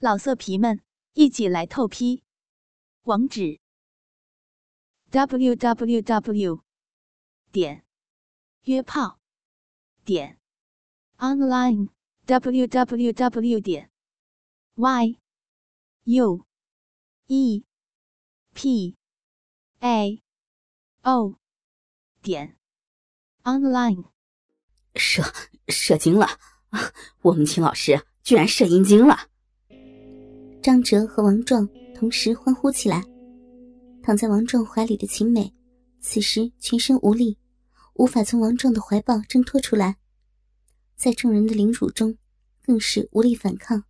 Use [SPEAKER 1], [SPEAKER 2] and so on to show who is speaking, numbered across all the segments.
[SPEAKER 1] 老色皮们，一起来透批！网址：w w w 点约炮点 online w w w 点 y u e p a o 点 online。
[SPEAKER 2] 射射精了啊！我们秦老师居然射阴茎了！
[SPEAKER 3] 张哲和王壮同时欢呼起来。躺在王壮怀里的秦美，此时全身无力，无法从王壮的怀抱挣脱出来，在众人的凌辱中，更是无力反抗，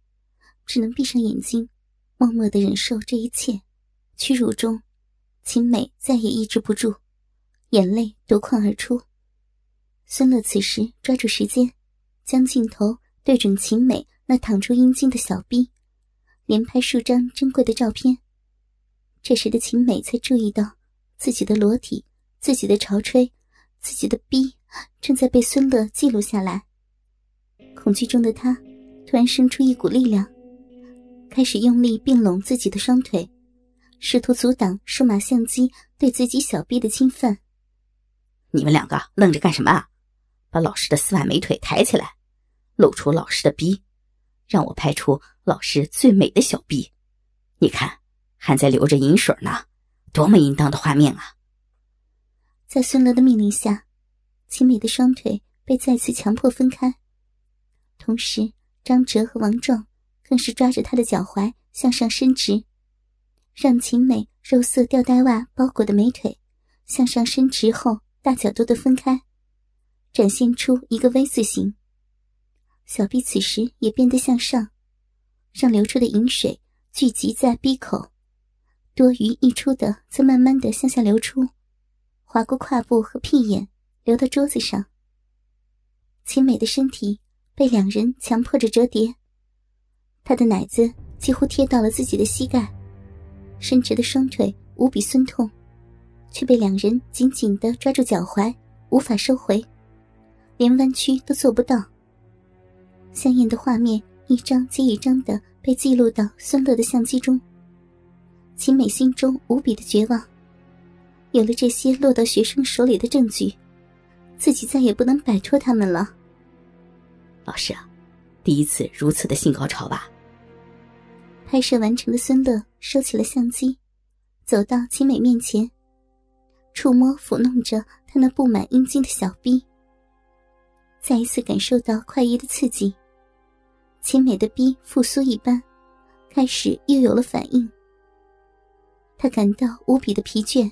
[SPEAKER 3] 只能闭上眼睛，默默的忍受这一切。屈辱中，秦美再也抑制不住，眼泪夺眶而出。孙乐此时抓住时间，将镜头对准秦美那淌出阴茎的小臂。连拍数张珍贵的照片。这时的秦美才注意到，自己的裸体、自己的潮吹、自己的逼正在被孙乐记录下来。恐惧中的她，突然生出一股力量，开始用力并拢自己的双腿，试图阻挡数码相机对自己小臂的侵犯。
[SPEAKER 2] 你们两个愣着干什么啊？把老师的丝袜美腿抬起来，露出老师的逼。让我拍出老师最美的小臂，你看，还在流着银水呢，多么淫荡的画面啊！
[SPEAKER 3] 在孙乐的命令下，秦美的双腿被再次强迫分开，同时张哲和王壮更是抓着她的脚踝向上伸直，让秦美肉色吊带袜包裹的美腿向上伸直后大角度的分开，展现出一个 V 字形。小臂此时也变得向上，让流出的饮水聚集在鼻口，多余溢出的则慢慢的向下流出，划过胯部和屁眼，流到桌子上。秦美的身体被两人强迫着折叠，她的奶子几乎贴到了自己的膝盖，伸直的双腿无比酸痛，却被两人紧紧的抓住脚踝，无法收回，连弯曲都做不到。香艳的画面一张接一张的被记录到孙乐的相机中。秦美心中无比的绝望，有了这些落到学生手里的证据，自己再也不能摆脱他们了。
[SPEAKER 2] 老师啊，第一次如此的性高潮吧？
[SPEAKER 3] 拍摄完成的孙乐收起了相机，走到秦美面前，触摸抚弄着她那布满阴茎的小臂。再一次感受到快意的刺激，秦美的逼复苏一般，开始又有了反应。他感到无比的疲倦，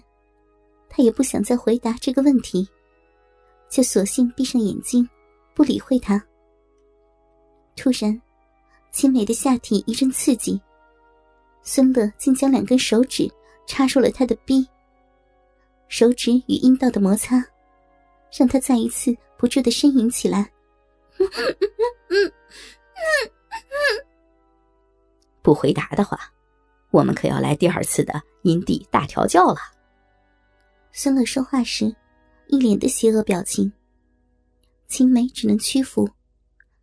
[SPEAKER 3] 他也不想再回答这个问题，就索性闭上眼睛，不理会他。突然，秦美的下体一阵刺激，孙乐竟将两根手指插入了他的逼，手指与阴道的摩擦。让他再一次不住的呻吟起来。
[SPEAKER 2] 不回答的话，我们可要来第二次的阴蒂大调教了。
[SPEAKER 3] 孙乐说话时，一脸的邪恶表情。青梅只能屈服，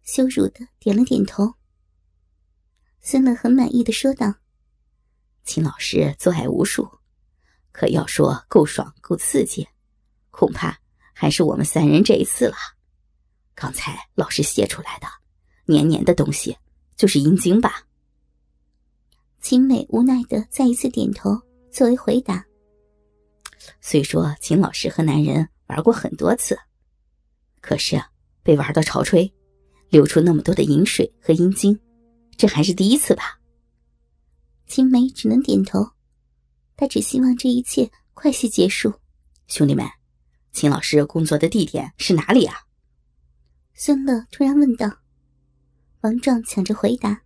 [SPEAKER 3] 羞辱的点了点头。孙乐很满意的说道：“
[SPEAKER 2] 秦老师做爱无数，可要说够爽够刺激，恐怕……”还是我们三人这一次了。刚才老师泄出来的黏黏的东西，就是阴茎吧？
[SPEAKER 3] 秦美无奈的再一次点头，作为回答。
[SPEAKER 2] 虽说秦老师和男人玩过很多次，可是被玩到潮吹，流出那么多的饮水和阴茎，这还是第一次吧？
[SPEAKER 3] 秦美只能点头，她只希望这一切快些结束。
[SPEAKER 2] 兄弟们。秦老师工作的地点是哪里啊？
[SPEAKER 3] 孙乐突然问道。王壮抢着回答：“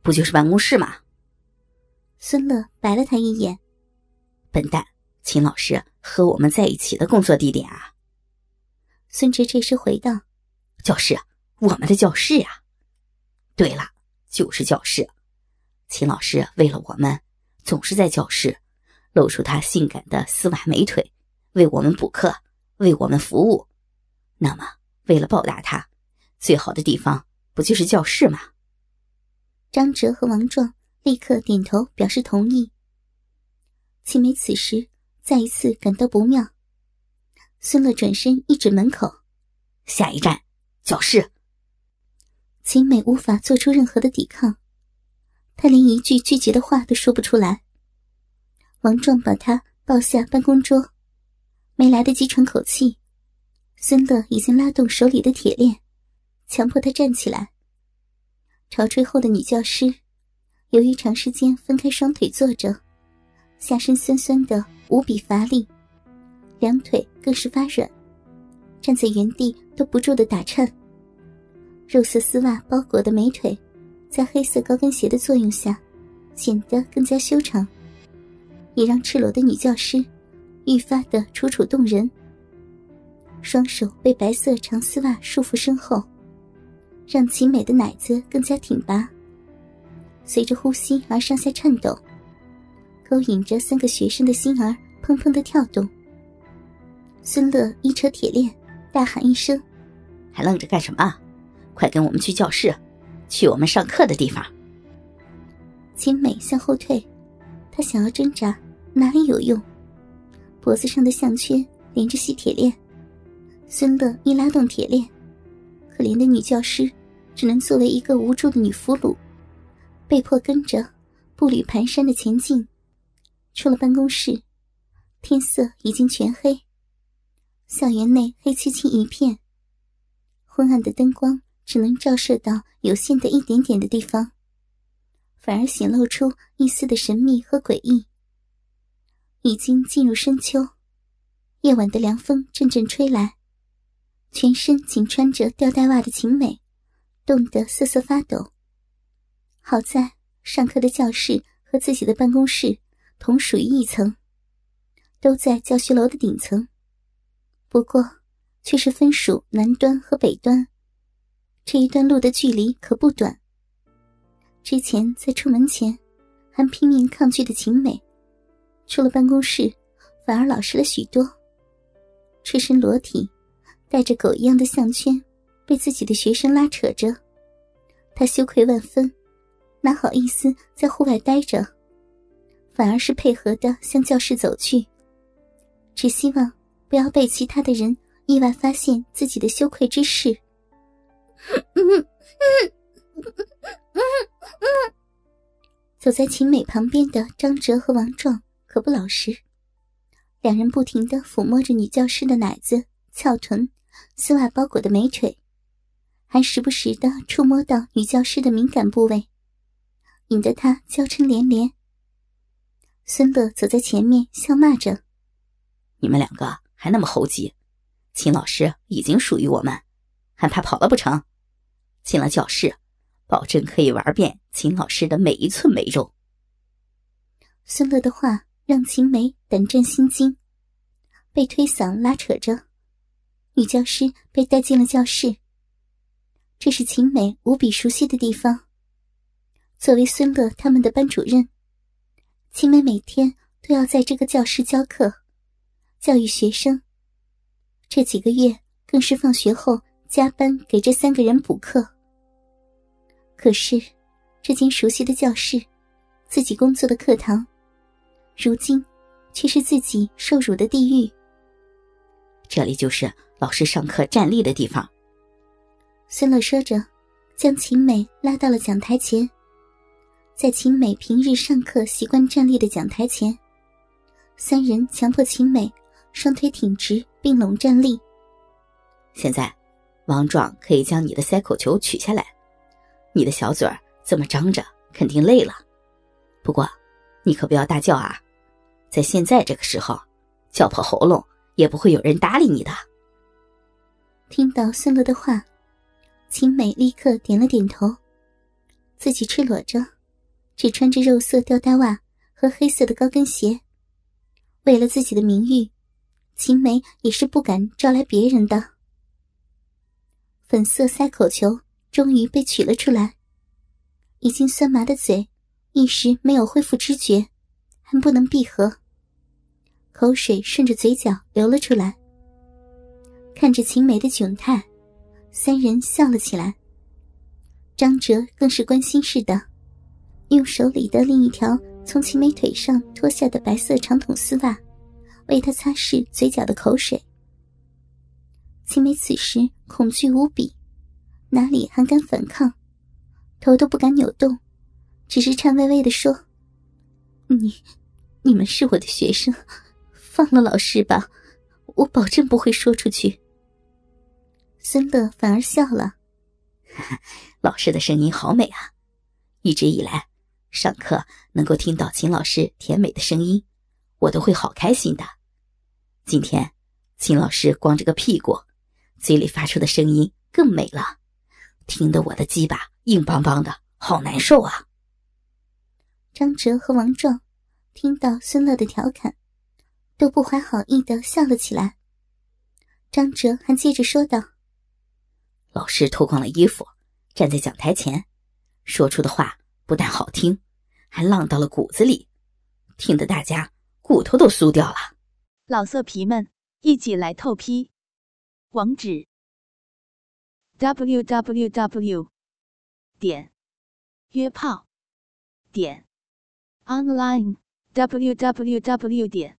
[SPEAKER 2] 不就是办公室吗？”
[SPEAKER 3] 孙乐白了他一眼：“
[SPEAKER 2] 笨蛋！秦老师和我们在一起的工作地点啊！”
[SPEAKER 3] 孙哲这时回道：“
[SPEAKER 2] 教室，我们的教室呀！对了，就是教室。秦老师为了我们，总是在教室露出他性感的丝袜美腿，为我们补课。”为我们服务，那么为了报答他，最好的地方不就是教室吗？
[SPEAKER 3] 张哲和王壮立刻点头表示同意。秦梅此时再一次感到不妙，孙乐转身一指门口：“
[SPEAKER 2] 下一站，教室。”
[SPEAKER 3] 秦美无法做出任何的抵抗，她连一句拒绝的话都说不出来。王壮把她抱下办公桌，没来得及喘口气，孙乐已经拉动手里的铁链，强迫她站起来。潮吹后的女教师，由于长时间分开双腿坐着，下身酸酸的，无比乏力，两腿更是发软，站在原地都不住的打颤。肉色丝袜包裹的美腿，在黑色高跟鞋的作用下，显得更加修长，也让赤裸的女教师愈发的楚楚动人。双手被白色长丝袜束缚身后。让秦美的奶子更加挺拔，随着呼吸而上下颤抖，勾引着三个学生的心儿砰砰的跳动。孙乐一扯铁链，大喊一声：“
[SPEAKER 2] 还愣着干什么？快跟我们去教室，去我们上课的地方！”
[SPEAKER 3] 秦美向后退，她想要挣扎，哪里有用？脖子上的项圈连着细铁链，孙乐一拉动铁链。可怜的女教师，只能作为一个无助的女俘虏，被迫跟着步履蹒跚的前进。出了办公室，天色已经全黑，校园内黑漆漆一片，昏暗的灯光只能照射到有限的一点点的地方，反而显露出一丝的神秘和诡异。已经进入深秋，夜晚的凉风阵阵吹来。全身仅穿着吊带袜的秦美，冻得瑟瑟发抖。好在上课的教室和自己的办公室同属于一层，都在教学楼的顶层，不过却是分属南端和北端。这一段路的距离可不短。之前在出门前还拼命抗拒的秦美，出了办公室反而老实了许多，赤身裸体。带着狗一样的项圈，被自己的学生拉扯着，他羞愧万分，哪好意思在户外待着，反而是配合的向教室走去，只希望不要被其他的人意外发现自己的羞愧之事。走在秦美旁边的张哲和王壮可不老实，两人不停的抚摸着女教师的奶子、翘臀。丝袜包裹的美腿，还时不时的触摸到女教师的敏感部位，引得她娇嗔连连。孙乐走在前面，笑骂着：“
[SPEAKER 2] 你们两个还那么猴急，秦老师已经属于我们，还怕跑了不成？进了教室，保证可以玩遍秦老师的每一寸美肉。”
[SPEAKER 3] 孙乐的话让秦梅胆战心惊，被推搡拉扯着。女教师被带进了教室。这是秦美无比熟悉的地方。作为孙乐他们的班主任，秦美每天都要在这个教室教课，教育学生。这几个月更是放学后加班给这三个人补课。可是，这间熟悉的教室，自己工作的课堂，如今却是自己受辱的地狱。
[SPEAKER 2] 这里就是。老师上课站立的地方。
[SPEAKER 3] 孙乐说着，将秦美拉到了讲台前。在秦美平日上课习惯站立的讲台前，三人强迫秦美双腿挺直并拢站立。
[SPEAKER 2] 现在，王壮可以将你的塞口球取下来。你的小嘴儿这么张着，肯定累了。不过，你可不要大叫啊！在现在这个时候，叫破喉咙也不会有人搭理你的。
[SPEAKER 3] 听到孙乐的话，秦美立刻点了点头。自己赤裸着，只穿着肉色吊带袜和黑色的高跟鞋。为了自己的名誉，秦美也是不敢招来别人的。粉色塞口球终于被取了出来，已经酸麻的嘴一时没有恢复知觉，还不能闭合，口水顺着嘴角流了出来。看着秦梅的窘态，三人笑了起来。张哲更是关心似的：“用手里的另一条从秦梅腿上脱下的白色长筒丝袜，为她擦拭嘴角的口水。秦梅此时恐惧无比，哪里还敢反抗，头都不敢扭动，只是颤巍巍地说：“你，你们是我的学生，放了老师吧，我保证不会说出去。”孙乐反而笑了：“
[SPEAKER 2] 老师的声音好美啊，一直以来，上课能够听到秦老师甜美的声音，我都会好开心的。今天，秦老师光着个屁股。”嘴里发出的声音更美了，听得我的鸡巴硬邦邦的，好难受啊！
[SPEAKER 3] 张哲和王壮听到孙乐的调侃，都不怀好意的笑了起来。张哲还接着说道：“
[SPEAKER 2] 老师脱光了衣服，站在讲台前，说出的话不但好听，还浪到了骨子里，听得大家骨头都酥掉了。”
[SPEAKER 1] 老色皮们，一起来透批！网址：w w w 点约炮点 online w w w 点